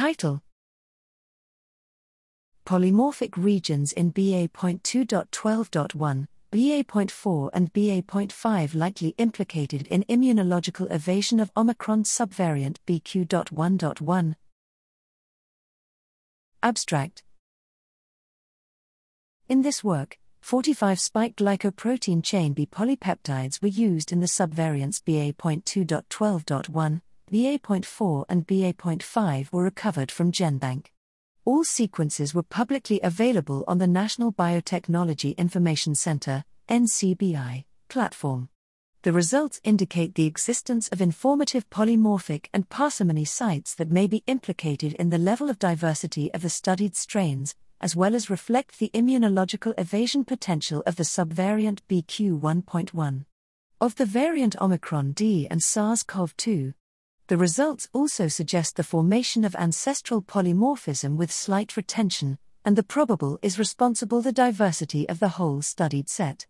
Title Polymorphic regions in BA.2.12.1, BA.4 and BA.5 likely implicated in immunological evasion of Omicron subvariant BQ.1.1. Abstract In this work, 45 spike glycoprotein chain B polypeptides were used in the subvariants BA.2.12.1, BA.4, and BA.5 were recovered from GenBank. All sequences were publicly available on the National Biotechnology Information Center NCBI, platform. The results indicate the existence of informative polymorphic and parsimony sites that may be implicated in the level of diversity of the studied strains, as well as reflect the immunological evasion potential of the subvariant BQ1.1. Of the variant Omicron D and SARS CoV 2, the results also suggest the formation of ancestral polymorphism with slight retention, and the probable is responsible the diversity of the whole studied set.